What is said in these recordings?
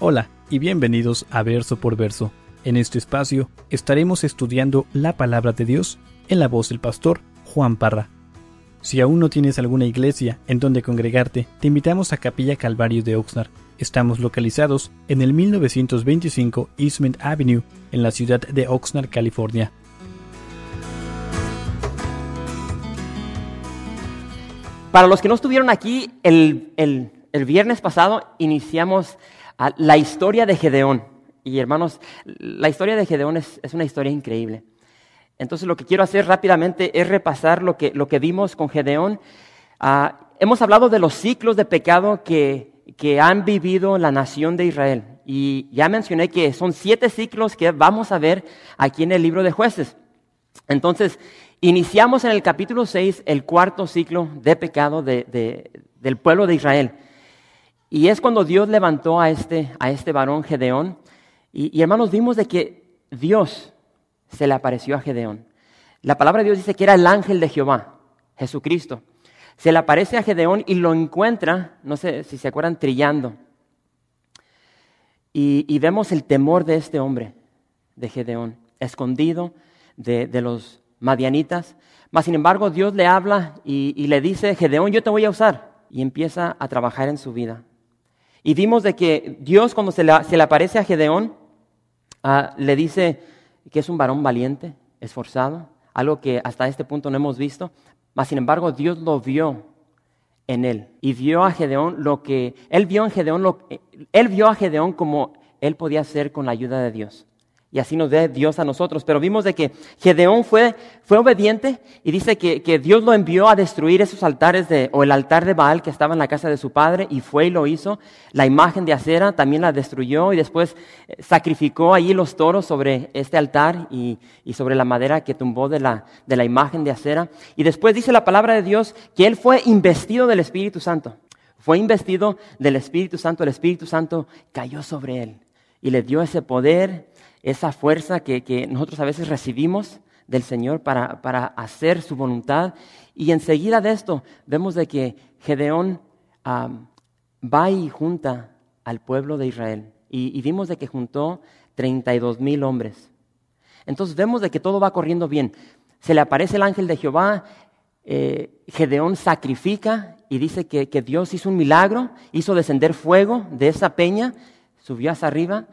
Hola y bienvenidos a Verso por Verso. En este espacio estaremos estudiando la palabra de Dios en la voz del pastor Juan Parra. Si aún no tienes alguna iglesia en donde congregarte, te invitamos a Capilla Calvario de Oxnard. Estamos localizados en el 1925 Eastman Avenue, en la ciudad de Oxnard, California. Para los que no estuvieron aquí, el, viernes pasado iniciamos la historia de Gedeón. Y hermanos, la historia de Gedeón es, una historia increíble. Entonces lo que quiero hacer rápidamente es repasar lo que, lo que vimos con Gedeón. Ah, hemos hablado de los ciclos de pecado que, que han vivido la nación de Israel. Y ya mencioné que son siete ciclos que vamos a ver aquí en el libro de jueces. Entonces, Iniciamos en el capítulo 6 el cuarto ciclo de pecado del pueblo de Israel. Y es cuando Dios levantó a este, a este varón Gedeón. Y, hermanos, vimos de que Dios se le apareció a Gedeón. La palabra de Dios dice que era el ángel de Jehová, Jesucristo. Se le aparece a Gedeón y lo encuentra, no sé si se acuerdan, trillando. Y, vemos el temor de este hombre, de Gedeón, escondido de, los madianitas. Mas, sin embargo, Dios le habla y, le dice, Gedeón, yo te voy a usar. Y empieza a trabajar en su vida. Y vimos de que Dios, cuando se le, aparece a Gedeón, ah, le dice que es un varón valiente, esforzado, algo que hasta este punto no hemos visto. Mas, sin embargo, Dios lo vio en él. Y vio a Gedeón lo que, él vio en Gedeón, lo, él vio a Gedeón como él podía hacer con la ayuda de Dios. Y así nos dé Dios a nosotros. Pero vimos de que Gedeón fue, fue obediente y dice que, que, Dios lo envió a destruir esos altares de, o el altar de Baal que estaba en la casa de su padre y fue y lo hizo. La imagen de acera también la destruyó y después eh, sacrificó allí los toros sobre este altar y, y sobre la madera que tumbó de la, de la imagen de acera. Y después dice la palabra de Dios que él fue investido del Espíritu Santo. Fue investido del Espíritu Santo. El Espíritu Santo cayó sobre él y le dio ese poder esa fuerza que, nosotros a veces recibimos del Señor para, hacer su voluntad. Y enseguida de esto vemos de que Gedeón va y junta al pueblo de Israel. Y, vimos de que juntó 32 mil hombres. Entonces vemos de que todo va corriendo bien. Se le aparece el ángel de Jehová, eh, Gedeón sacrifica y dice que, que, Dios hizo un milagro, hizo descender fuego de esa peña, subió hacia arriba,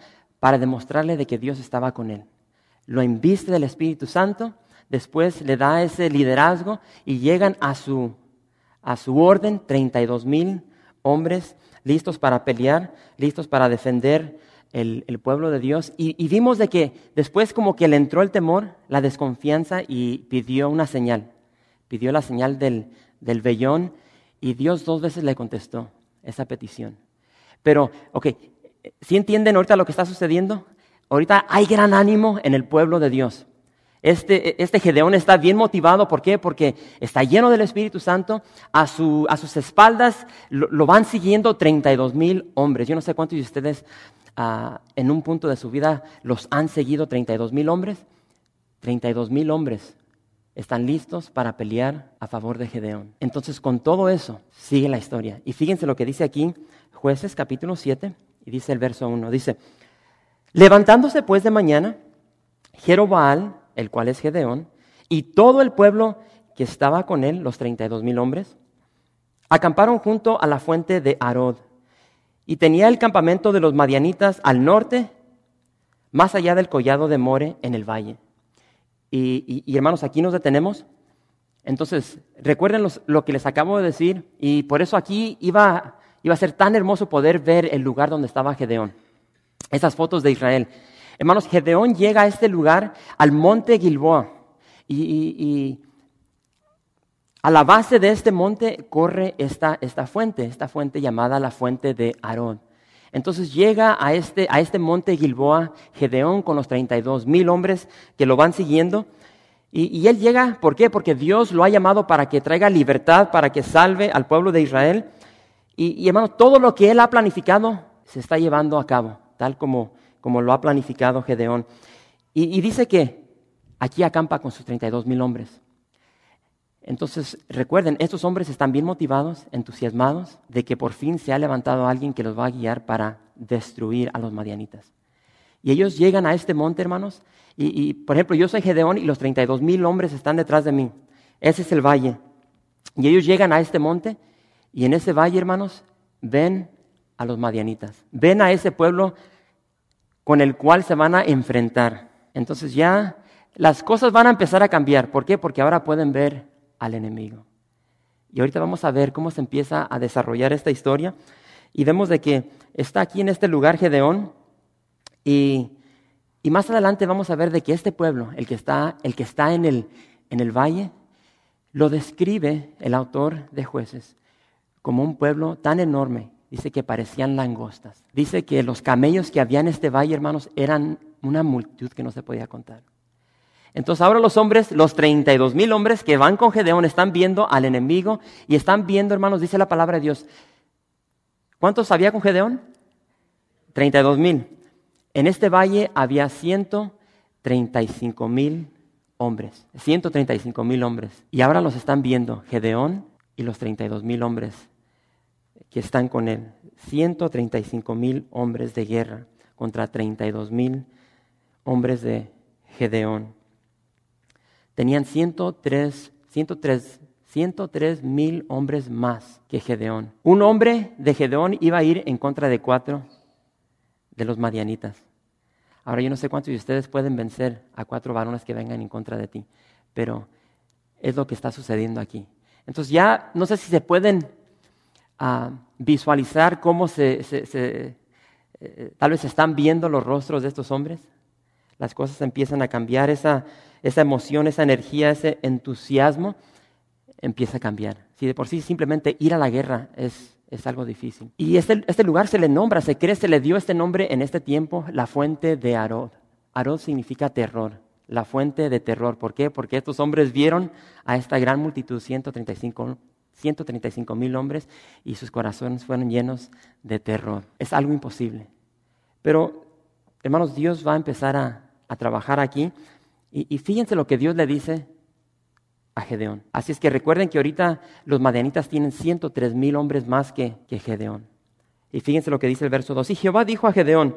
para demostrarle de que Dios estaba con él. Lo inviste del Espíritu Santo, después le da ese liderazgo y llegan a su, a su orden 32 mil hombres listos para pelear, listos para defender el, pueblo de Dios. Y, vimos de que después como que le entró el temor, la desconfianza y pidió una señal. Pidió la señal del, del vellón y Dios dos veces le contestó esa petición. Pero, ok, ¿Sí entienden ahorita lo que está sucediendo? Ahorita hay gran ánimo en el pueblo de Dios. Este, este Gedeón está bien motivado, ¿por qué? Porque está lleno del Espíritu Santo. A, su, a sus espaldas lo, van siguiendo 32 mil hombres. Yo no sé cuántos de ustedes ah, en un punto de su vida los han seguido 32 mil hombres. 32 mil hombres están listos para pelear a favor de Gedeón. Entonces, con todo eso, sigue la historia. Y fíjense lo que dice aquí, jueces capítulo 7, y dice el verso 1, dice, levantándose pues de mañana, Jerobaal, el cual es Gedeón, y todo el pueblo que estaba con él, los treinta y dos mil hombres, acamparon junto a la fuente de Arod. Y tenía el campamento de los madianitas al norte, más allá del collado de More, en el valle. Y, hermanos, aquí nos detenemos. Entonces, recuerden lo que les acabo de decir, y por eso aquí iba Iba a ser tan hermoso poder ver el lugar donde estaba Gedeón. Esas fotos de Israel. Hermanos, Gedeón llega a este lugar, al monte Gilboa. Y, a la base de este monte corre esta, esta, fuente, esta fuente llamada la fuente de Aarón. Entonces llega a este, a este monte Gilboa, Gedeón, con los 32 mil hombres que lo van siguiendo. Y, y, él llega, ¿por qué? Porque Dios lo ha llamado para que traiga libertad, para que salve al pueblo de Israel. Y, hermano, todo lo que él ha planificado se está llevando a cabo, tal como, como lo ha planificado Gedeón. Y, dice que aquí acampa con sus 32 mil hombres. Entonces, recuerden, estos hombres están bien motivados, entusiasmados de que por fin se ha levantado alguien que los va a guiar para destruir a los madianitas. Y ellos llegan a este monte, hermanos, y, por ejemplo, yo soy Gedeón y los 32 mil hombres están detrás de mí. Ese es el valle. Y ellos llegan a este monte y en ese valle, hermanos, ven a los madianitas. Ven a ese pueblo con el cual se van a enfrentar. Entonces ya las cosas van a empezar a cambiar. ¿Por qué? Porque ahora pueden ver al enemigo. Y ahorita vamos a ver cómo se empieza a desarrollar esta historia. Y vemos de que está aquí en este lugar Gedeón. Y, más adelante vamos a ver de que este pueblo, el que está, el que está en, el, en el valle, lo describe el autor de jueces como un pueblo tan enorme. Dice que parecían langostas. Dice que los camellos que había en este valle, hermanos, eran una multitud que no se podía contar. Entonces ahora los hombres, los 32 mil hombres que van con Gedeón, están viendo al enemigo y están viendo, hermanos, dice la palabra de Dios. ¿Cuántos había con Gedeón? 32 mil. En este valle había 135 mil hombres, 135 mil hombres. Y ahora los están viendo Gedeón y los 32 mil hombres que están con él. 135 mil hombres de guerra contra 32 mil hombres de Gedeón tenían 103, 103, 103 mil hombres más que Gedeón. Un hombre de Gedeón iba a ir en contra de cuatro de los madianitas. Ahora yo no sé cuántos de ustedes pueden vencer a cuatro varones que vengan en contra de ti, pero es lo que está sucediendo aquí. Entonces ya no sé si se pueden ah, visualizar cómo se, eh, tal vez están viendo los rostros de estos hombres. Las cosas empiezan a cambiar, esa, esa emoción, esa energía, ese entusiasmo empieza a cambiar. Si de por sí simplemente ir a la guerra es, es algo difícil. Y este, este, lugar se le nombra, se cree, se le dio este nombre en este tiempo, la fuente de Arod. Arod significa terror, la fuente de terror. ¿Por qué? Porque estos hombres vieron a esta gran multitud, 135 135 mil hombres, y sus corazones fueron llenos de terror. Es algo imposible. Pero, hermanos, Dios va a empezar a, a trabajar aquí y, fíjense lo que Dios le dice a Gedeón. Así es que recuerden que ahorita los madianitas tienen 103 mil hombres más que, que Gedeón. Y fíjense lo que dice el verso 2. Y Jehová dijo a Gedeón,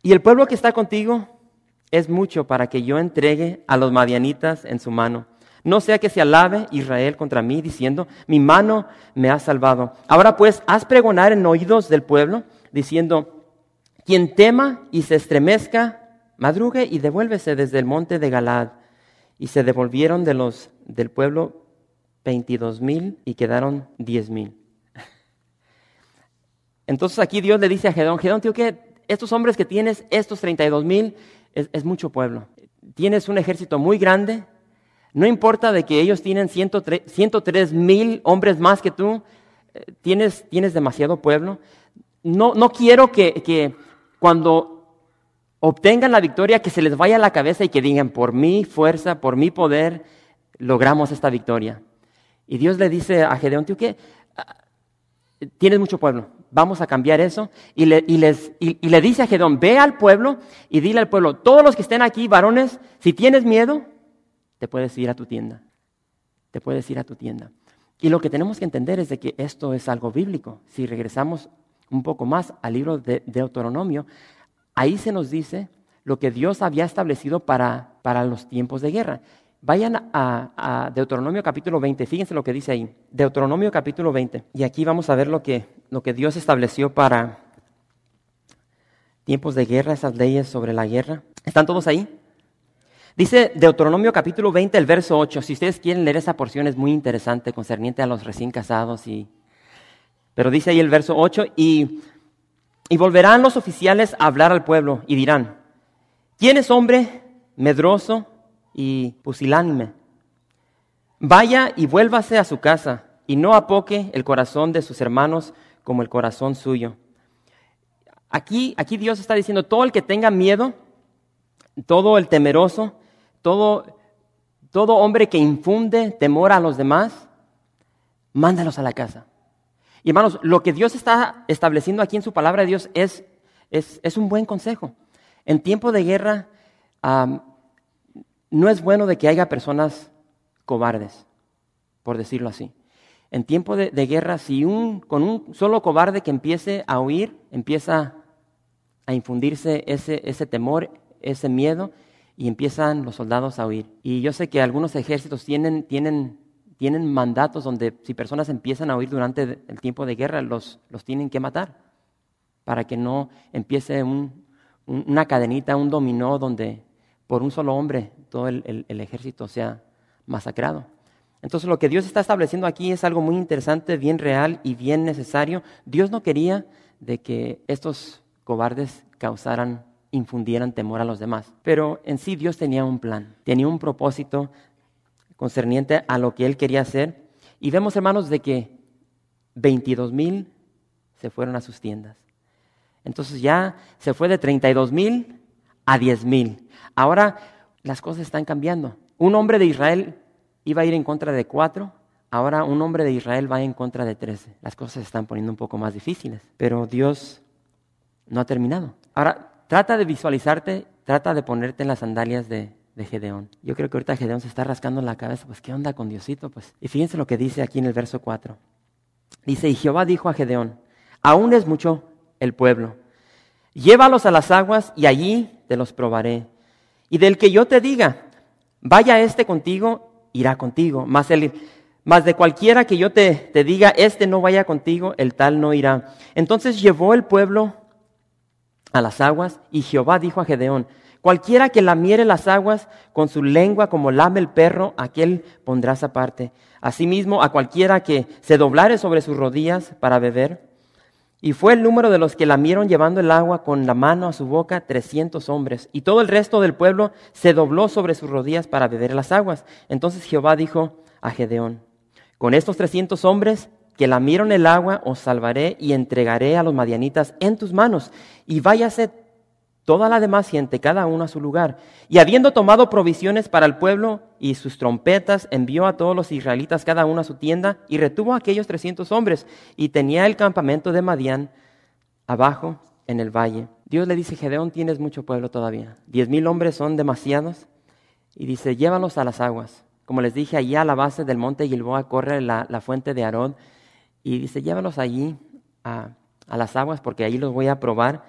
y el pueblo que está contigo es mucho para que yo entregue a los madianitas en su mano. No sea que se alabe Israel contra mí, diciendo, mi mano me ha salvado. Ahora pues, haz pregonar en oídos del pueblo, diciendo, quien tema y se estremezca madrugue y devuélvese desde el monte de Galad. Y se devolvieron de los, del pueblo veintidós mil y quedaron diez mil. Entonces aquí Dios le dice a Gedón, Gedón, tío, que estos hombres que tienes, estos treinta y dos mil, es, mucho pueblo. Tienes un ejército muy grande. No importa de que ellos tienen 103 mil hombres más que tú, eh, tienes, tienes demasiado pueblo. No, no quiero que, que cuando obtengan la victoria, que se les vaya a la cabeza y que digan, por mi fuerza, por mi poder, logramos esta victoria. Y Dios le dice a Gedeón, tío, que ah, tienes mucho pueblo, vamos a cambiar eso. Y le, les, y le dice a Gedeón, ve al pueblo y dile al pueblo, todos los que estén aquí, varones, si tienes miedo, te puedes ir a tu tienda. Te puedes ir a tu tienda. Y lo que tenemos que entender es de que esto es algo bíblico. Si regresamos un poco más al libro de Deuteronomio, ahí se nos dice lo que Dios había establecido para, para los tiempos de guerra. Vayan a, Deuteronomio capítulo 20, fíjense lo que dice ahí. Deuteronomio capítulo 20. Y aquí vamos a ver lo que, lo que Dios estableció para tiempos de guerra, esas leyes sobre la guerra. ¿Están todos ahí? Dice Deuteronomio capítulo 20, el verso 8. Si ustedes quieren leer esa porción es muy interesante, concerniente a los recién casados. Y... Pero dice ahí el verso 8, y y volverán los oficiales a hablar al pueblo y dirán, ¿quién es hombre medroso y pusilánime? Vaya y vuélvase a su casa y no apoque el corazón de sus hermanos como el corazón suyo. Aquí, aquí Dios está diciendo, todo el que tenga miedo, todo el temeroso, todo, hombre que infunde temor a los demás, mándalos a la casa. Y hermanos, lo que Dios está estableciendo aquí en su palabra de Dios es, es, un buen consejo. En tiempo de guerra no es bueno de que haya personas cobardes. por decirlo así. En tiempo de, guerra, si un, con un solo cobarde que empiece a huir, empieza a infundirse ese, ese temor, ese miedo, y empiezan los soldados a huir. Y yo sé que algunos ejércitos tienen, tienen, tienen mandatos donde si personas empiezan a huir durante el tiempo de guerra, los, los tienen que matar, para que no empiece una cadenita, un dominó donde por un solo hombre todo el, ejército sea masacrado. Entonces lo que Dios está estableciendo aquí es algo muy interesante, bien real y bien necesario. Dios no quería de que estos cobardes causaran, infundieran temor a los demás. Pero en sí Dios tenía un plan, tenía un propósito concerniente a lo que Él quería hacer. Y vemos, hermanos, de que 22 mil se fueron a sus tiendas. Entonces ya se fue de 32 mil a 10 mil. Ahora las cosas están cambiando. Un hombre de Israel iba a ir en contra de cuatro, ahora un hombre de Israel va en contra de trece. Las cosas se están poniendo un poco más difíciles, pero Dios no ha terminado. Ahora, trata de visualizarte, trata de ponerte en las sandalias de, de Gedeón. Yo creo que ahorita Gedeón se está rascando la cabeza, pues ¿qué onda con Diosito? Pues, y fíjense lo que dice aquí en el verso 4. Dice, y Jehová dijo a Gedeón, aún es mucho el pueblo, llévalos a las aguas y allí te los probaré y del que yo te diga, vaya este contigo, irá contigo. Mas, el, de cualquiera que yo te, te diga, este no vaya contigo, el tal no irá. Entonces llevó el pueblo a las aguas y Jehová dijo a Gedeón, cualquiera que lamiere las aguas con su lengua como lame el perro, aquel pondrás aparte. Asimismo, a cualquiera que se doblare sobre sus rodillas para beber, y fue el número de los que lamieron llevando el agua con la mano a su boca trescientos hombres. Y todo el resto del pueblo se dobló sobre sus rodillas para beber las aguas. Entonces Jehová dijo a Gedeón, con estos trescientos hombres que lamieron el agua os salvaré y entregaré a los madianitas en tus manos. Y váyase toda la demás gente, cada uno a su lugar. Y habiendo tomado provisiones para el pueblo y sus trompetas, envió a todos los israelitas cada uno a su tienda y retuvo a aquellos trescientos hombres. Y tenía el campamento de Madián abajo en el valle. Dios le dice, Gedeón, tienes mucho pueblo todavía. Diez mil hombres son demasiados. Y dice, llévalos a las aguas. Como les dije, allí a la base del monte Gilboa corre la, fuente de Arod. Y dice, llévalos allí a, a las aguas porque allí los voy a probar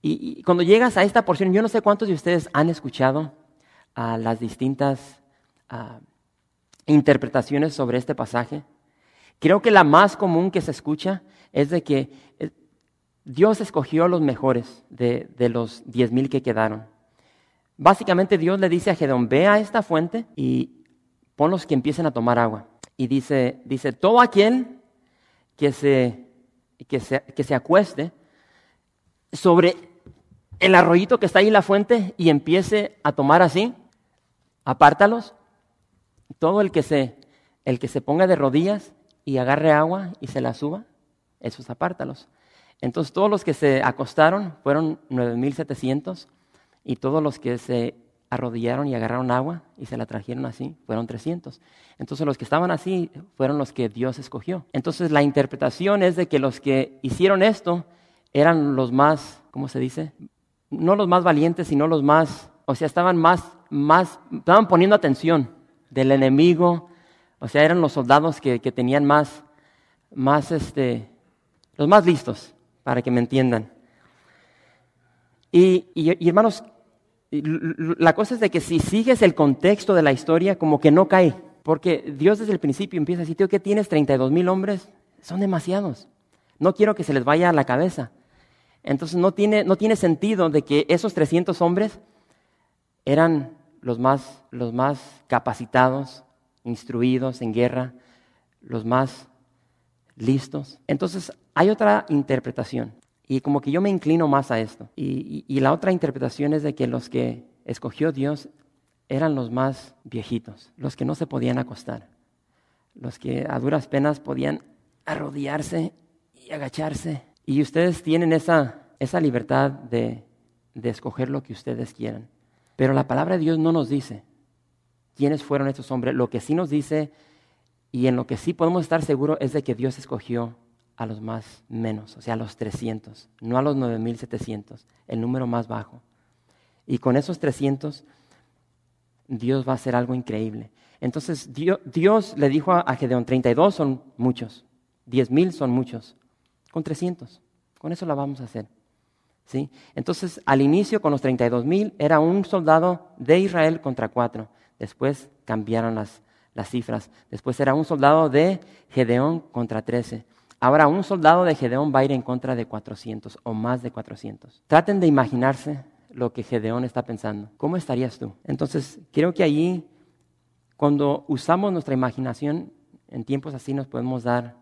y, cuando llegas a esta porción, yo no sé cuántos de ustedes han escuchado a las distintas interpretaciones sobre este pasaje. Creo que la más común que se escucha es de que eh, Dios escogió los mejores de, los diez mil que quedaron. Básicamente Dios le dice a Gedeón, ve a esta fuente y ponlos que empiecen a tomar agua. Y dice, dice todo aquel que se, que se, que se acueste sobre el arroyito que está ahí en la fuente y empiece a tomar así, apártalos. Todo el que se, el que se ponga de rodillas y agarre agua y se la suba, esos apártalos. Entonces todos los que se acostaron fueron 9.700 y todos los que se arrodillaron y agarraron agua y se la trajeron así fueron 300. Entonces los que estaban así fueron los que Dios escogió. Entonces la interpretación es de que los que hicieron esto eran los más, ¿cómo se dice? No los más valientes, sino los más, o sea, estaban más, más, estaban poniendo atención del enemigo, o sea, eran los soldados que, tenían más, más, este, los más listos, para que me entiendan. Y, y, hermanos, la cosa es de que si sigues el contexto de la historia, como que no cae, porque Dios desde el principio empieza a decir, tío, ¿qué tienes 32 mil hombres? Son demasiados. No quiero que se les vaya a la cabeza. Entonces no tiene, no tiene sentido de que esos 300 hombres eran los más, los más capacitados, instruidos en guerra, los más listos. Entonces hay otra interpretación y como que yo me inclino más a esto. Y, la otra interpretación es de que los que escogió Dios eran los más viejitos, los que no se podían acostar, los que a duras penas podían arrodillarse y agacharse y ustedes tienen esa, esa libertad de, de escoger lo que ustedes quieran. Pero la palabra de Dios no nos dice quiénes fueron estos hombres. Lo que sí nos dice y en lo que sí podemos estar seguros es de que Dios escogió a los más menos, o sea, a los 300, no a los 9700, el número más bajo. Y con esos 300 Dios va a hacer algo increíble. Entonces Dios, le dijo a Gedeón, 32 son muchos, 10 mil son muchos, con 300, con eso la vamos a hacer. ¿Sí? Entonces, al inicio, con los 32 mil, era un soldado de Israel contra cuatro. Después cambiaron las, las cifras. Después era un soldado de Gedeón contra 13. Ahora un soldado de Gedeón va a ir en contra de 400 o más de 400. Traten de imaginarse lo que Gedeón está pensando. ¿Cómo estarías tú? Entonces, creo que allí, cuando usamos nuestra imaginación, en tiempos así nos podemos dar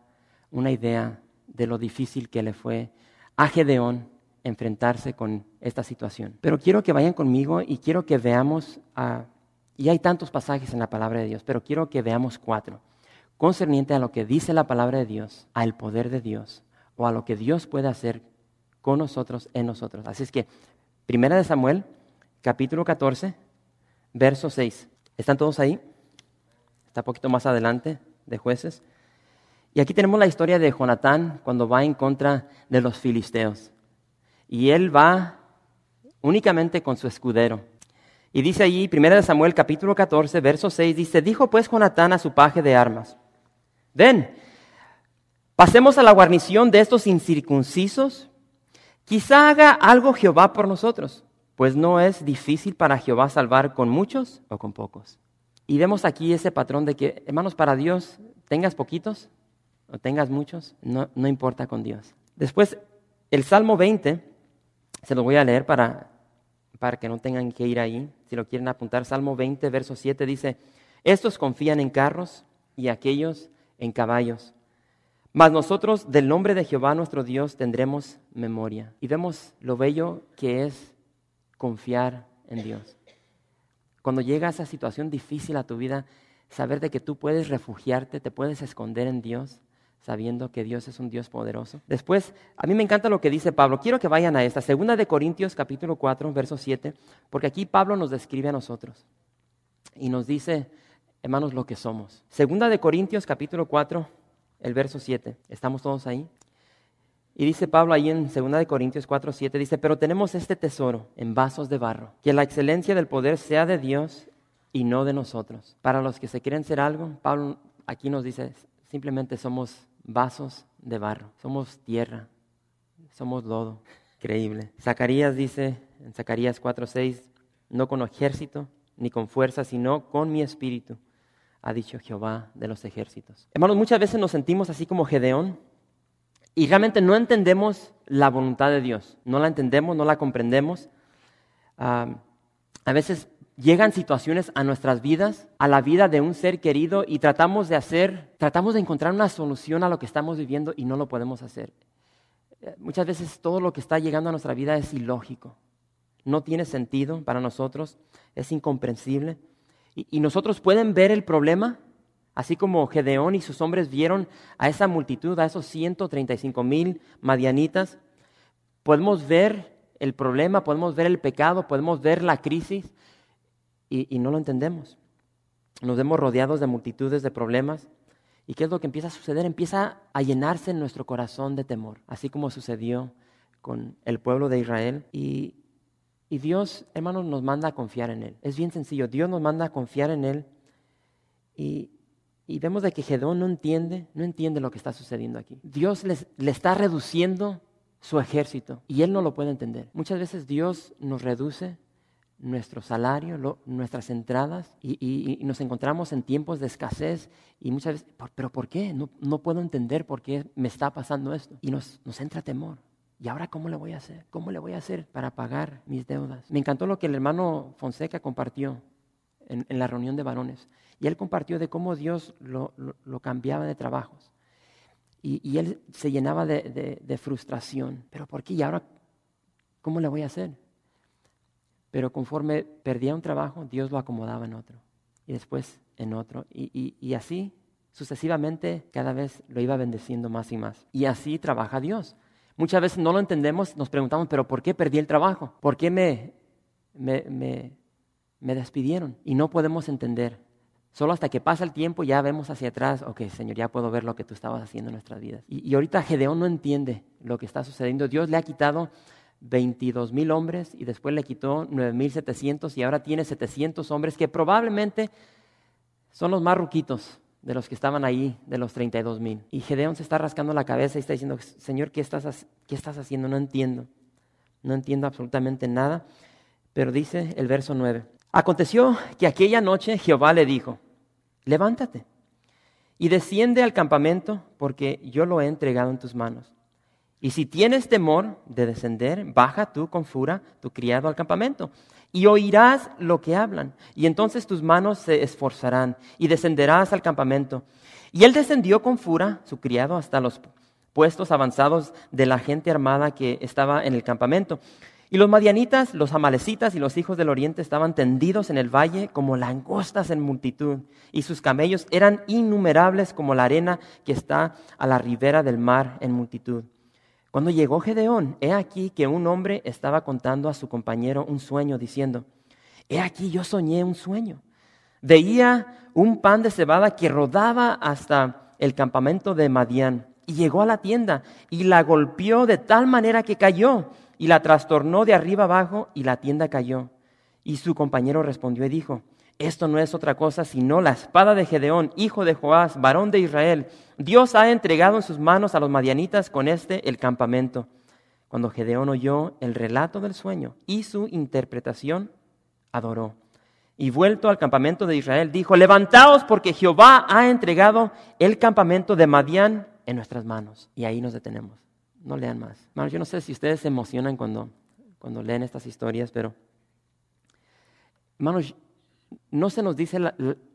una idea de lo difícil que le fue a Gedeón enfrentarse con esta situación. Pero quiero que vayan conmigo y quiero que veamos, y hay tantos pasajes en la palabra de Dios, pero quiero que veamos cuatro, concerniente a lo que dice la palabra de Dios, al poder de Dios, o a lo que Dios puede hacer con nosotros, en nosotros. Así es que, Primera de Samuel, capítulo 14, verso 6. ¿Están todos ahí? Está un poquito más adelante de jueces. Y aquí tenemos la historia de Jonatán cuando va en contra de los filisteos. Y él va únicamente con su escudero. Y dice allí, 1 Samuel capítulo 14, verso 6, dice, dijo pues Jonatán a su paje de armas, ven, pasemos a la guarnición de estos incircuncisos, quizá haga algo Jehová por nosotros, pues no es difícil para Jehová salvar con muchos o con pocos. Y vemos aquí ese patrón de que, hermanos, para Dios, tengas poquitos o tengas muchos, no, no importa con Dios. Después, el Salmo 20, se lo voy a leer para, para que no tengan que ir ahí. Si lo quieren apuntar, Salmo 20, verso 7 dice, estos confían en carros y aquellos en caballos. Mas nosotros del nombre de Jehová nuestro Dios tendremos memoria. Y vemos lo bello que es confiar en Dios. Cuando llega esa situación difícil a tu vida, saber de que tú puedes refugiarte, te puedes esconder en Dios, sabiendo que Dios es un Dios poderoso. Después, a mí me encanta lo que dice Pablo. Quiero que vayan a esta, segunda de Corintios capítulo 4, verso 7, porque aquí Pablo nos describe a nosotros y nos dice, hermanos, lo que somos. Segunda de Corintios capítulo 4, el verso 7. ¿Estamos todos ahí? Y dice Pablo ahí en 2 de Corintios 4, 7, dice, pero tenemos este tesoro en vasos de barro, que la excelencia del poder sea de Dios y no de nosotros. Para los que se quieren ser algo, Pablo aquí nos dice, simplemente somos vasos de barro, somos tierra, somos lodo. Increíble. Zacarías dice en Zacarías 4:6, no con ejército ni con fuerza, sino con mi espíritu, ha dicho Jehová de los ejércitos. Hermanos, muchas veces nos sentimos así como Gedeón y realmente no entendemos la voluntad de Dios, no la entendemos, no la comprendemos. A veces llegan situaciones a nuestras vidas, a la vida de un ser querido y tratamos de hacer, tratamos de encontrar una solución a lo que estamos viviendo y no lo podemos hacer. Eh, muchas veces todo lo que está llegando a nuestra vida es ilógico, no tiene sentido para nosotros, es incomprensible. Y, nosotros pueden ver el problema, así como Gedeón y sus hombres vieron a esa multitud, a esos 135 mil madianitas, podemos ver el problema, podemos ver el pecado, podemos ver la crisis, y, no lo entendemos. Nos vemos rodeados de multitudes de problemas. ¿Y qué es lo que empieza a suceder? Empieza a llenarse en nuestro corazón de temor, así como sucedió con el pueblo de Israel. Y, y Dios, hermanos, nos manda a confiar en Él. Es bien sencillo. Dios nos manda a confiar en Él. Y, y vemos de que Gedón no entiende, no entiende lo que está sucediendo aquí. Dios le está reduciendo su ejército y Él no lo puede entender. Muchas veces Dios nos reduce nuestro salario, nuestras entradas y, nos encontramos en tiempos de escasez y muchas veces, pero ¿por qué? No, no puedo entender por qué me está pasando esto. Y nos, nos entra temor. ¿Y ahora cómo le voy a hacer? ¿Cómo le voy a hacer para pagar mis deudas? Me encantó lo que el hermano Fonseca compartió en, la reunión de varones. Y él compartió de cómo Dios lo, cambiaba de trabajos. Y, y, él se llenaba de, frustración. ¿Pero por qué? ¿Y ahora cómo le voy a hacer? Pero conforme perdía un trabajo, Dios lo acomodaba en otro. Y después en otro. Y, así sucesivamente cada vez lo iba bendeciendo más y más. Y así trabaja Dios. Muchas veces no lo entendemos, nos preguntamos, pero ¿por qué perdí el trabajo? ¿Por qué me, me, me, despidieron? Y no podemos entender. Solo hasta que pasa el tiempo ya vemos hacia atrás, ok, Señor, ya puedo ver lo que tú estabas haciendo en nuestras vidas. Y, y ahorita Gedeón no entiende lo que está sucediendo. Dios le ha quitado 22 mil hombres y después le quitó 9 mil 700 y ahora tiene 700 hombres que probablemente Son los más ruquitos de los que estaban ahí, de los 32 mil. Y Gedeón se está rascando la cabeza y está diciendo, Señor, ¿qué estás, ¿qué estás haciendo? No entiendo. No entiendo absolutamente nada. Pero dice el verso 9. Aconteció que aquella noche Jehová le dijo, levántate y desciende al campamento porque yo lo he entregado en tus manos. Y si tienes temor de descender, baja tú con fura tu criado al campamento y oirás lo que hablan. Y entonces tus manos se esforzarán y descenderás al campamento. Y él descendió con fura, su criado, hasta los puestos avanzados de la gente armada que estaba en el campamento. Y los madianitas, los amalecitas y los hijos del oriente estaban tendidos en el valle como langostas en multitud, y sus camellos eran innumerables como la arena que está a la ribera del mar en multitud. Cuando llegó Gedeón, he aquí que un hombre estaba contando a su compañero un sueño, diciendo, he aquí yo soñé un sueño. Veía un pan de cebada que rodaba hasta el campamento de Madián, y llegó a la tienda y la golpeó de tal manera que cayó, y la trastornó de arriba abajo, y la tienda cayó. Y su compañero respondió y dijo, esto no es otra cosa sino la espada de Gedeón, hijo de Joás, varón de Israel. Dios ha entregado en sus manos a los madianitas con este el campamento. Cuando Gedeón oyó el relato del sueño y su interpretación, adoró. Y vuelto al campamento de Israel, dijo, levantaos porque Jehová ha entregado el campamento de Madián en nuestras manos. Y ahí nos detenemos. No lean más. Hermanos, yo no sé si ustedes se emocionan cuando, cuando leen estas historias, pero, hermanos, no se, nos dice,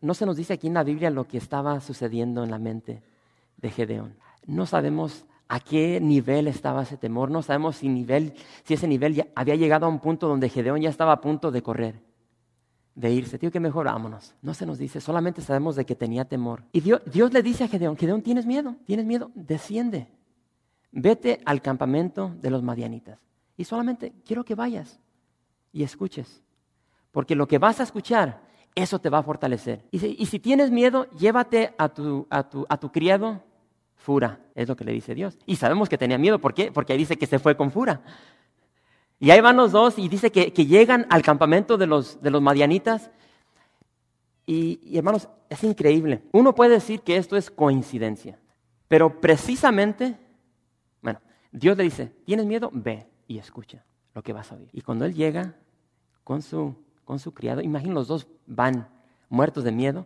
no se nos dice aquí en la Biblia lo que estaba sucediendo en la mente de Gedeón. No sabemos a qué nivel estaba ese temor, no sabemos si, nivel, si ese nivel ya había llegado a un punto donde Gedeón ya estaba a punto de correr, de irse. Tío, que mejor vámonos. No se nos dice, solamente sabemos de que tenía temor. Y Dios, Dios le dice a Gedeón, Gedeón, ¿tienes miedo? ¿Tienes miedo? Desciende. Vete al campamento de los madianitas. Y solamente quiero que vayas y escuches. Porque lo que vas a escuchar, eso te va a fortalecer. Y si, tienes miedo, llévate a tu, criado Fura, es lo que le dice Dios. Y sabemos que tenía miedo, ¿por qué? Porque ahí dice que se fue con Fura. Y ahí van los dos y dice que, llegan al campamento de los, de madianitas. Y, y hermanos, es increíble. Uno puede decir que esto es coincidencia, pero precisamente, bueno, Dios le dice, ¿tienes miedo? Ve y escucha lo que vas a oír. Y cuando él llega con su con su criado. Imaginen, los dos van muertos de miedo.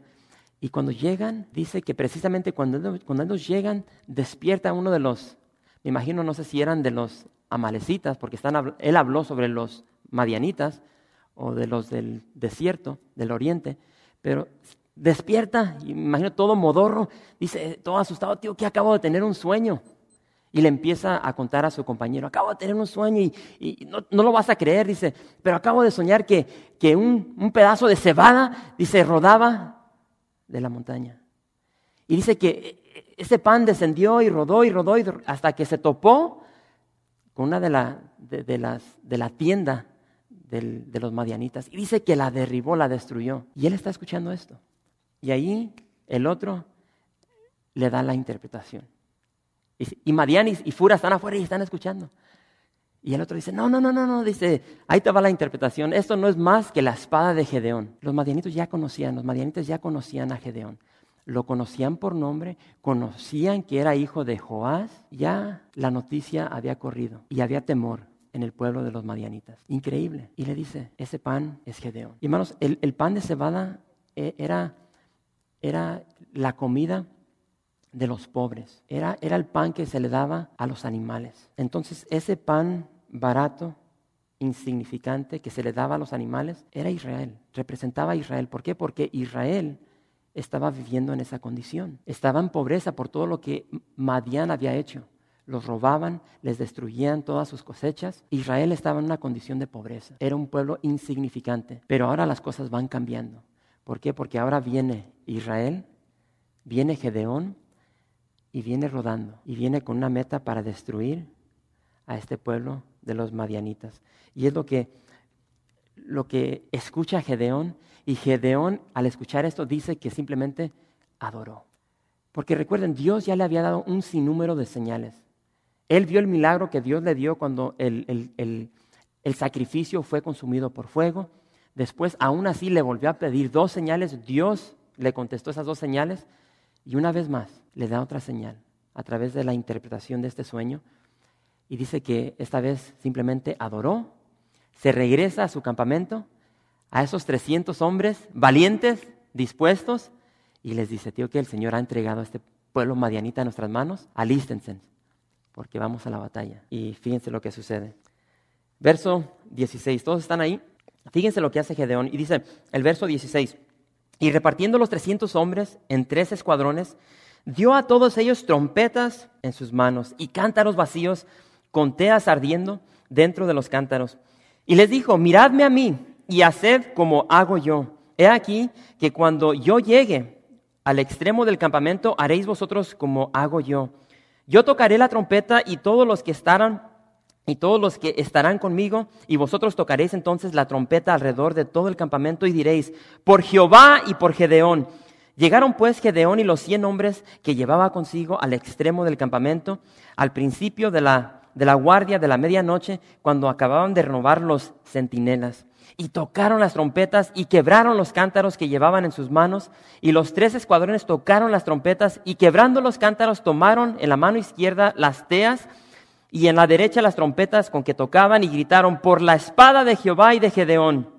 Y cuando llegan, dice que precisamente cuando, cuando ellos llegan, despierta uno de los, me imagino, no sé si eran de los amalecitas, porque están, él habló sobre los madianitas o de los del desierto, del oriente, pero despierta, imagino todo modorro, dice, todo asustado, tío, que acabo de tener un sueño. Y le empieza a contar a su compañero, acabo de tener un sueño y, no, lo vas a creer, dice, pero acabo de soñar que, que un, un, pedazo de cebada, dice, rodaba de la montaña. Y dice que ese pan descendió y rodó y rodó hasta que se topó con una de, la, de, las, de la tienda de los madianitas. Y dice que la derribó, la destruyó. Y él está escuchando esto. Y ahí el otro le da la interpretación. Y, Madian y, Fura están afuera y están escuchando. Y el otro dice, no, no, no, no, no, dice, ahí te va la interpretación. Esto no es más que la espada de Gedeón. Los madianitos ya conocían, los madianitas ya conocían a Gedeón. Lo conocían por nombre, conocían que era hijo de Joás. Ya la noticia había corrido y había temor en el pueblo de los madianitas. Increíble. Y le dice, ese pan es Gedeón. Y hermanos, el, el pan de cebada eh, era, era la comida de los pobres. Era, era el pan que se le daba a los animales. Entonces ese pan barato, insignificante, que se le daba a los animales, era Israel, representaba a Israel. ¿Por qué? Porque Israel estaba viviendo en esa condición. Estaba en pobreza por todo lo que Madián había hecho. Los robaban, les destruían todas sus cosechas. Israel estaba en una condición de pobreza. Era un pueblo insignificante. Pero ahora las cosas van cambiando. ¿Por qué? Porque ahora viene Israel, viene Gedeón y viene rodando y viene con una meta para destruir a este pueblo de los madianitas. Y es lo que, lo que escucha Gedeón y Gedeón al escuchar esto dice que simplemente adoró. Porque recuerden, Dios ya le había dado un sinnúmero de señales. Él vio el milagro que Dios le dio cuando el, el sacrificio fue consumido por fuego. Después, aún así, le volvió a pedir dos señales. Dios le contestó esas dos señales y una vez más le da otra señal a través de la interpretación de este sueño y dice que esta vez simplemente adoró, se regresa a su campamento, a esos 300 hombres valientes, dispuestos, y les dice, tío, que el Señor ha entregado a este pueblo madianita en nuestras manos, alístense, porque vamos a la batalla. Y fíjense lo que sucede. Verso 16, todos están ahí. Fíjense lo que hace Gedeón. Y dice el verso 16, y repartiendo los 300 hombres en tres escuadrones, dio a todos ellos trompetas en sus manos y cántaros vacíos con teas ardiendo dentro de los cántaros. Y les dijo, miradme a mí y haced como hago yo. He aquí que cuando yo llegue al extremo del campamento, haréis vosotros como hago yo. Yo tocaré la trompeta y todos los que estarán y todos los que estarán conmigo, y vosotros tocaréis entonces la trompeta alrededor de todo el campamento y diréis, por Jehová y por Gedeón. Llegaron pues Gedeón y los cien hombres que llevaba consigo al extremo del campamento, al principio de la, de la guardia de la medianoche, cuando acababan de renovar los centinelas. Y tocaron las trompetas y quebraron los cántaros que llevaban en sus manos. Y los tres escuadrones tocaron las trompetas y quebrando los cántaros tomaron en la mano izquierda las teas y en la derecha las trompetas con que tocaban y gritaron por la espada de Jehová y de Gedeón.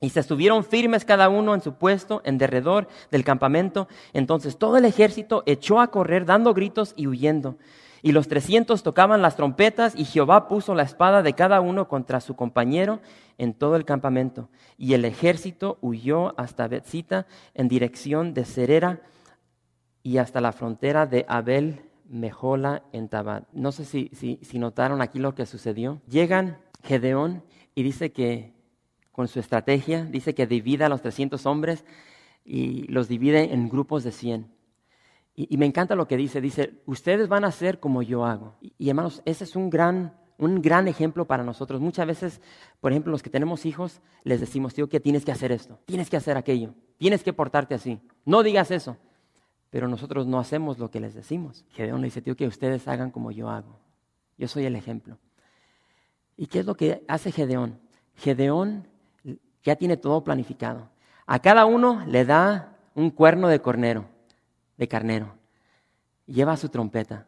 Y se estuvieron firmes cada uno en su puesto en derredor del campamento. Entonces todo el ejército echó a correr dando gritos y huyendo. Y los trescientos tocaban las trompetas y Jehová puso la espada de cada uno contra su compañero en todo el campamento. Y el ejército huyó hasta Betzita en dirección de Cerera y hasta la frontera de Abel Mejola en Tabat. No sé si, si, notaron aquí lo que sucedió. Llegan Gedeón y dice que con su estrategia, dice que divide a los 300 hombres y los divide en grupos de 100. Y, me encanta lo que dice, dice, ustedes van a hacer como yo hago. Y, hermanos, ese es un gran, un gran ejemplo para nosotros. Muchas veces, por ejemplo, los que tenemos hijos, les decimos, tío, que tienes que hacer esto, tienes que hacer aquello, tienes que portarte así. No digas eso pero nosotros no hacemos lo que les decimos. Gedeón le dice, tío, que ustedes hagan como yo hago. Yo soy el ejemplo. ¿Y qué es lo que hace Gedeón? Gedeón ya tiene todo planificado. A cada uno le da un cuerno de cornero, de carnero. Lleva su trompeta.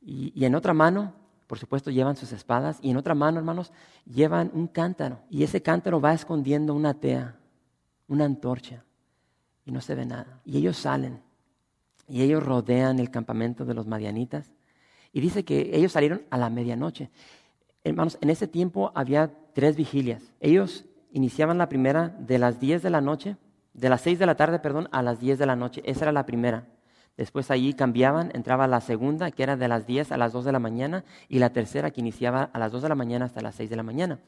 Y, y en otra mano, por supuesto, llevan sus espadas. Y en otra mano, hermanos, llevan un cántaro. Y ese cántaro va escondiendo una tea, una antorcha. Y no se ve nada. Y ellos salen y ellos rodean el campamento de los madianitas. Y dice que ellos salieron a la medianoche. Hermanos, en ese tiempo había tres vigilias. Ellos iniciaban la primera de las 10 de la noche, de las 6 de la tarde, perdón, a las 10 de la noche. Esa era la primera. Después allí cambiaban, entraba la segunda, que era de las 10 a las 2 de la mañana, y la tercera, que iniciaba a las 2 de la mañana hasta las 6 de la mañana.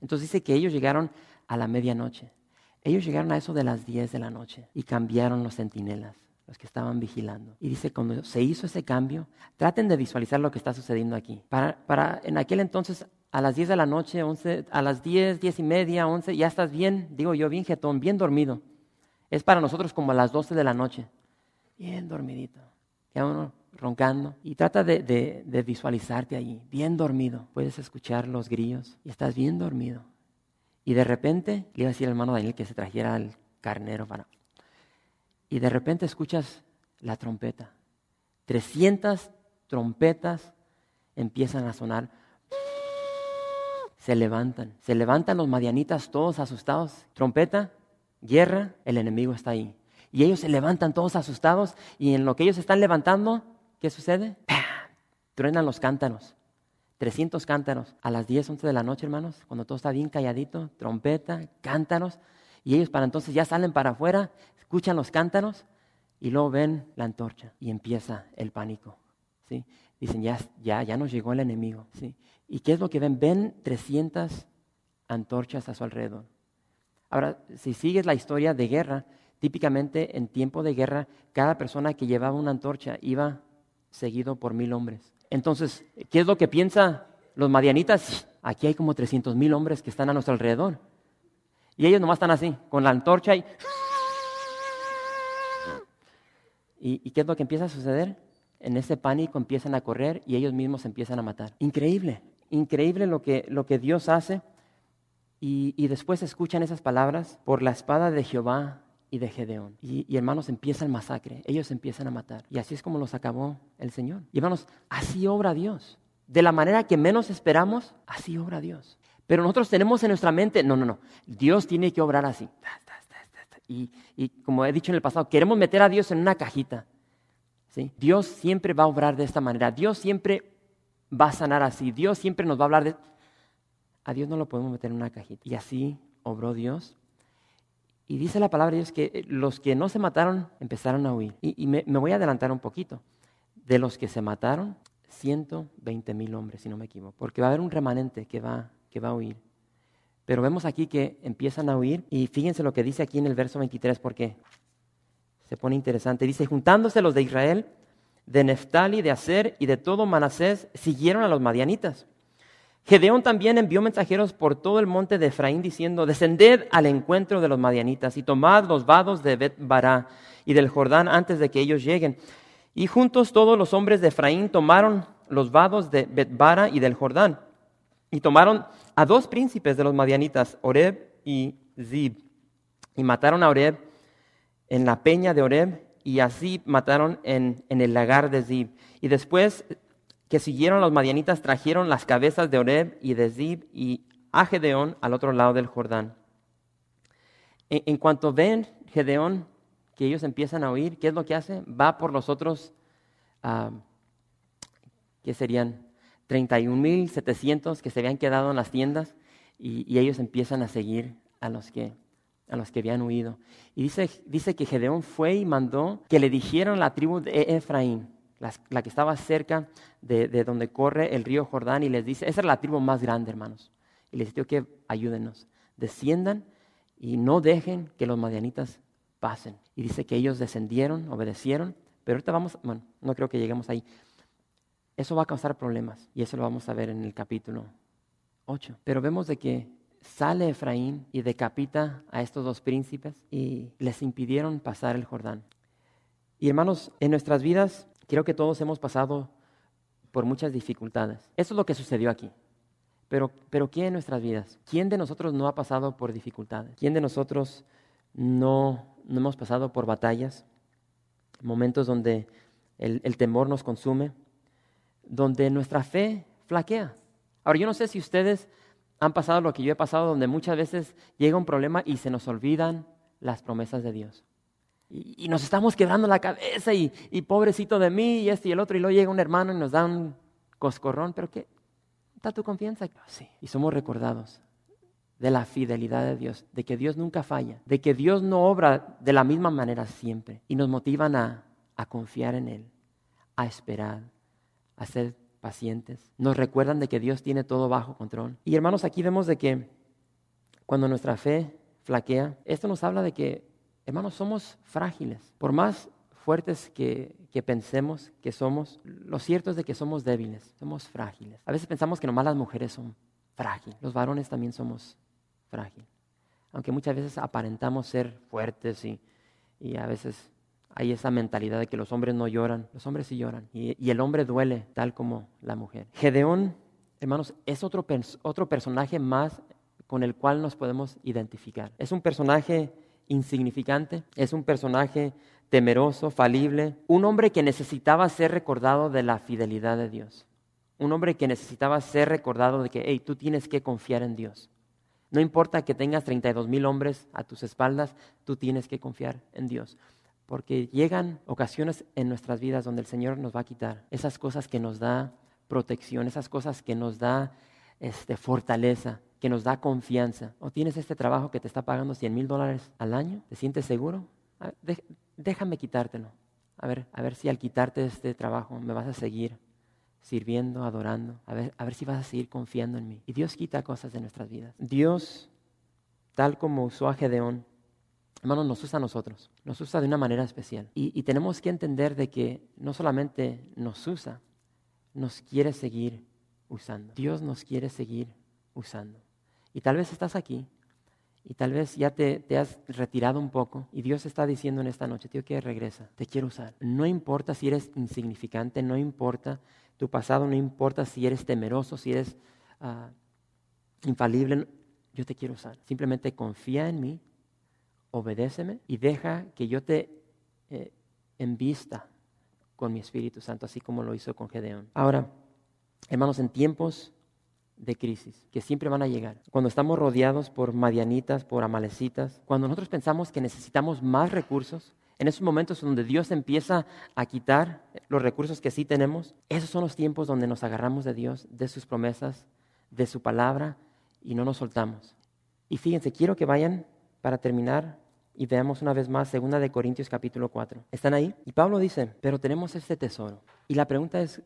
Entonces dice que ellos llegaron a la medianoche. Ellos llegaron a eso de las 10 de la noche y cambiaron los centinelas los que estaban vigilando. Y dice, cuando se hizo ese cambio, traten de visualizar lo que está sucediendo aquí. Para, para en aquel entonces, a las 10 de la noche, 11, a las 10, 10 y media, 11, ya estás bien, digo yo, bien jetón, bien dormido. Es para nosotros como a las 12 de la noche. Bien dormidito. Queda uno roncando. Y trata de, de, visualizarte allí, bien dormido. Puedes escuchar los grillos y estás bien dormido. Y de repente le iba a decir al hermano Daniel que se trajera el carnero para y de repente escuchas la trompeta. 300 trompetas empiezan a sonar. Se levantan, se levantan los madianitas todos asustados. Trompeta, guerra, el enemigo está ahí. Y ellos se levantan todos asustados y en lo que ellos están levantando, ¿qué sucede? Truenan los cántaros. 300 cántaros a las 10, 11 de la noche, hermanos, cuando todo está bien calladito, trompeta, cántaros, y ellos para entonces ya salen para afuera, escuchan los cántaros y luego ven la antorcha y empieza el pánico. ¿sí? Dicen, ya, ya, ya nos llegó el enemigo. ¿sí? ¿Y qué es lo que ven? Ven 300 antorchas a su alrededor. Ahora, si sigues la historia de guerra, típicamente en tiempo de guerra, cada persona que llevaba una antorcha iba seguido por mil hombres. Entonces, ¿qué es lo que piensan los madianitas? Aquí hay como 300 mil hombres que están a nuestro alrededor. Y ellos nomás están así, con la antorcha y... ¿Y, qué es lo que empieza a suceder? En ese pánico empiezan a correr y ellos mismos empiezan a matar. Increíble, increíble lo que, lo que Dios hace. Y, y después escuchan esas palabras, por la espada de Jehová y de Gedeón. Y, y, hermanos, empieza el masacre. Ellos empiezan a matar. Y así es como los acabó el Señor. Y hermanos, así obra Dios. De la manera que menos esperamos, así obra Dios. Pero nosotros tenemos en nuestra mente, no, no, no, Dios tiene que obrar así. Y, y como he dicho en el pasado, queremos meter a Dios en una cajita. ¿sí? Dios siempre va a obrar de esta manera. Dios siempre va a sanar así. Dios siempre nos va a hablar de... A Dios no lo podemos meter en una cajita. Y así obró Dios. Y dice la palabra de Dios que los que no se mataron empezaron a huir. Y, me, voy a adelantar un poquito. De los que se mataron, 120 mil hombres, si no me equivoco. Porque va a haber un remanente que va, que va a huir. Pero vemos aquí que empiezan a huir. Y fíjense lo que dice aquí en el verso 23, porque se pone interesante. Dice, juntándose los de Israel, de Neftali, de Aser y de todo Manasés, siguieron a los madianitas. Gedeón también envió mensajeros por todo el monte de Efraín diciendo, descended al encuentro de los madianitas y tomad los vados de Bet Bará y del Jordán antes de que ellos lleguen. Y juntos todos los hombres de Efraín tomaron los vados de Betbara y del Jordán. Y tomaron a dos príncipes de los madianitas, Oreb y Zib. Y mataron a Oreb en la peña de Oreb y así mataron en, en el lagar de Zib. Y después que siguieron los madianitas trajeron las cabezas de Oreb y de Zib y a Gedeón al otro lado del Jordán. En, cuanto ven Gedeón que ellos empiezan a oír, ¿qué es lo que hace? Va por los otros, uh, que serían 31.700 que se habían quedado en las tiendas y, ellos empiezan a seguir a los que, a los que habían huido. Y dice, dice que Gedeón fue y mandó que le dijeran a la tribu de Efraín, la, que estaba cerca de, donde corre el río Jordán, y les dice, esa es la tribu más grande, hermanos. Y les dijo que ayúdenos, desciendan y no dejen que los madianitas pasen. Y dice que ellos descendieron, obedecieron, pero ahorita vamos, bueno, no creo que lleguemos ahí. Eso va a causar problemas y eso lo vamos a ver en el capítulo 8. Pero vemos de que sale Efraín y decapita a estos dos príncipes y les impidieron pasar el Jordán. Y hermanos, en nuestras vidas Creo que todos hemos pasado por muchas dificultades. Eso es lo que sucedió aquí. Pero, pero ¿quién en nuestras vidas? ¿Quién de nosotros no ha pasado por dificultades? ¿Quién de nosotros no, no hemos pasado por batallas? Momentos donde el, el temor nos consume, donde nuestra fe flaquea. Ahora, yo no sé si ustedes han pasado lo que yo he pasado, donde muchas veces llega un problema y se nos olvidan las promesas de Dios. Y, nos estamos quebrando la cabeza y, pobrecito de mí y este y el otro. Y luego llega un hermano y nos da un coscorrón. ¿Pero qué? ¿Está tu confianza? Sí. Y somos recordados de la fidelidad de Dios, de que Dios nunca falla, de que Dios no obra de la misma manera siempre. Y nos motivan a, a confiar en Él, a esperar, a ser pacientes. Nos recuerdan de que Dios tiene todo bajo control. Y hermanos, aquí vemos de que cuando nuestra fe flaquea, esto nos habla de que Hermanos, somos frágiles. Por más fuertes que, pensemos que somos, lo cierto es de que somos débiles, somos frágiles. A veces pensamos que nomás las mujeres son frágiles, los varones también somos Aunque muchas veces aparentamos ser fuertes y, y a veces hay esa mentalidad de que los hombres no lloran, los hombres sí lloran y, y el hombre duele tal como la mujer. Gedeón, hermanos, es otro, otro personaje más con el cual nos podemos identificar. Es un personaje insignificante, es un personaje temeroso, falible, un hombre que necesitaba ser recordado de la fidelidad de Dios, un hombre que necesitaba ser recordado de que, hey, tú tienes que confiar en Dios. No importa que tengas 32 mil hombres a tus espaldas, tú tienes que confiar en Dios. Porque llegan ocasiones en nuestras vidas donde el Señor nos va a quitar esas cosas que nos da protección, esas cosas que nos da este, fortaleza, que nos da confianza. ¿O tienes este trabajo que te está pagando 100 mil dólares al año? ¿Te sientes seguro? déjame quitártelo. A ver, a ver si al quitarte este trabajo me vas a seguir sirviendo, adorando. A ver, a ver si vas a seguir confiando en mí. Y Dios quita cosas de nuestras vidas. Dios, tal como usó a Gedeón, hermano, nos usa a nosotros. Nos usa de una manera especial. Y, y tenemos que entender de que no solamente nos usa, nos quiere seguir usando. Dios nos quiere seguir usando. Y tal vez estás aquí y tal vez ya te, has retirado un poco y Dios está diciendo en esta noche, tío, que regresa, te quiero usar. No importa si eres insignificante, no importa tu pasado, no importa si eres temeroso, si eres uh, infalible, yo te quiero usar. Simplemente confía en mí, obedéceme y deja que yo te eh, envista con mi Espíritu Santo, así como lo hizo con Gedeón. Ahora, hermanos, en tiempos de crisis que siempre van a llegar. Cuando estamos rodeados por madianitas, por amalecitas, cuando nosotros pensamos que necesitamos más recursos, en esos momentos donde Dios empieza a quitar los recursos que sí tenemos, esos son los tiempos donde nos agarramos de Dios, de sus promesas, de su palabra y no nos soltamos. Y fíjense, quiero que vayan para terminar y veamos una vez más segunda de Corintios capítulo 4. ¿Están ahí? Y Pablo dice, pero tenemos este tesoro. Y la pregunta es,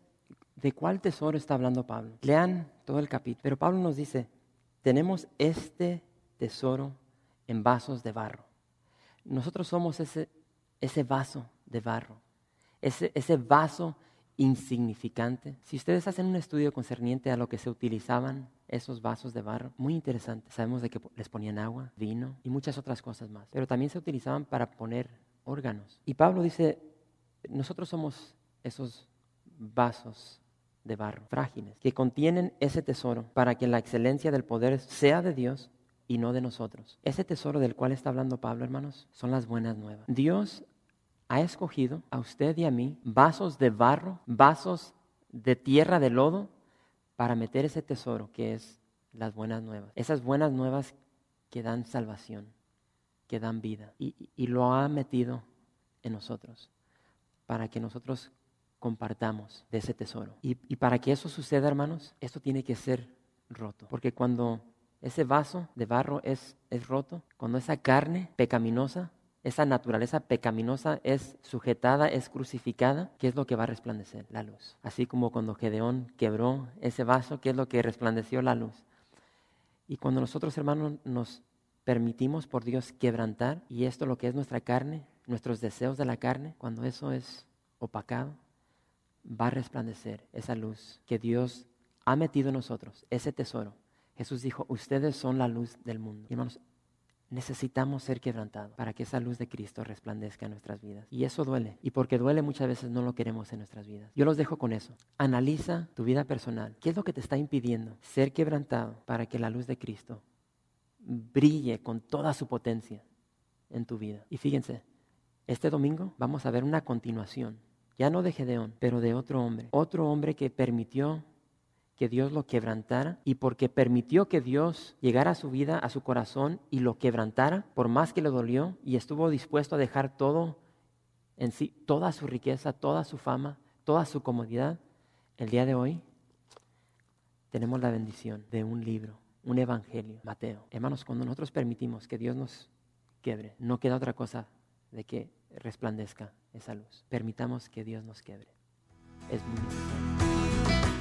¿de cuál tesoro está hablando Pablo? Lean todo el capítulo. Pero Pablo nos dice, tenemos este tesoro en vasos de barro. Nosotros somos ese ese vaso de barro, ese, ese vaso insignificante. Si ustedes hacen un estudio concerniente a lo que se utilizaban esos vasos de barro, muy interesante. Sabemos de que les ponían agua, vino y muchas otras cosas más, pero también se utilizaban para poner órganos. Y Pablo dice, nosotros somos esos vasos de barro frágiles que contienen ese tesoro para que la excelencia del poder sea de Dios y no de nosotros. Ese tesoro del cual está hablando Pablo, hermanos, son las buenas nuevas. Dios ha escogido a usted y a mí vasos de barro, vasos de tierra de lodo, para meter ese tesoro que es las buenas nuevas. Esas buenas nuevas que dan salvación, que dan vida. Y, lo ha metido en nosotros, para que nosotros compartamos de ese tesoro. Y, y para que eso suceda, hermanos, esto tiene que ser roto. Porque cuando ese vaso de barro es, es roto, cuando esa carne pecaminosa, esa naturaleza pecaminosa es sujetada, es crucificada, ¿qué es lo que va a resplandecer? La luz. Así como cuando Gedeón quebró ese vaso, ¿qué es lo que resplandeció? La luz. Y cuando nosotros, hermanos, nos permitimos por Dios quebrantar, y esto lo que es nuestra carne, nuestros deseos de la carne, cuando eso es opacado, va a resplandecer esa luz que Dios ha metido en nosotros, ese tesoro Jesús dijo, ustedes son la luz del mundo. hermanos, necesitamos ser quebrantados para que esa luz de Cristo resplandezca en nuestras vidas. Y eso duele. Y porque duele muchas veces no lo queremos en nuestras vidas. Yo los dejo con eso. Analiza tu vida personal. ¿Qué es lo que te está impidiendo ser quebrantado para que la luz de Cristo brille con toda su potencia en tu vida? Y fíjense, este domingo vamos a ver una continuación. Ya no de Gedeón, pero de otro hombre. Otro hombre que permitió que Dios lo quebrantara y porque permitió que Dios llegara a su vida, a su corazón y lo quebrantara, por más que le dolió y estuvo dispuesto a dejar todo en sí, toda su riqueza, toda su fama, toda su comodidad, el día de hoy tenemos la bendición de un libro, un evangelio, Mateo. Hermanos, cuando nosotros permitimos que Dios nos quebre, no queda otra cosa de que resplandezca esa luz. Permitamos que Dios nos quebre. Es muy.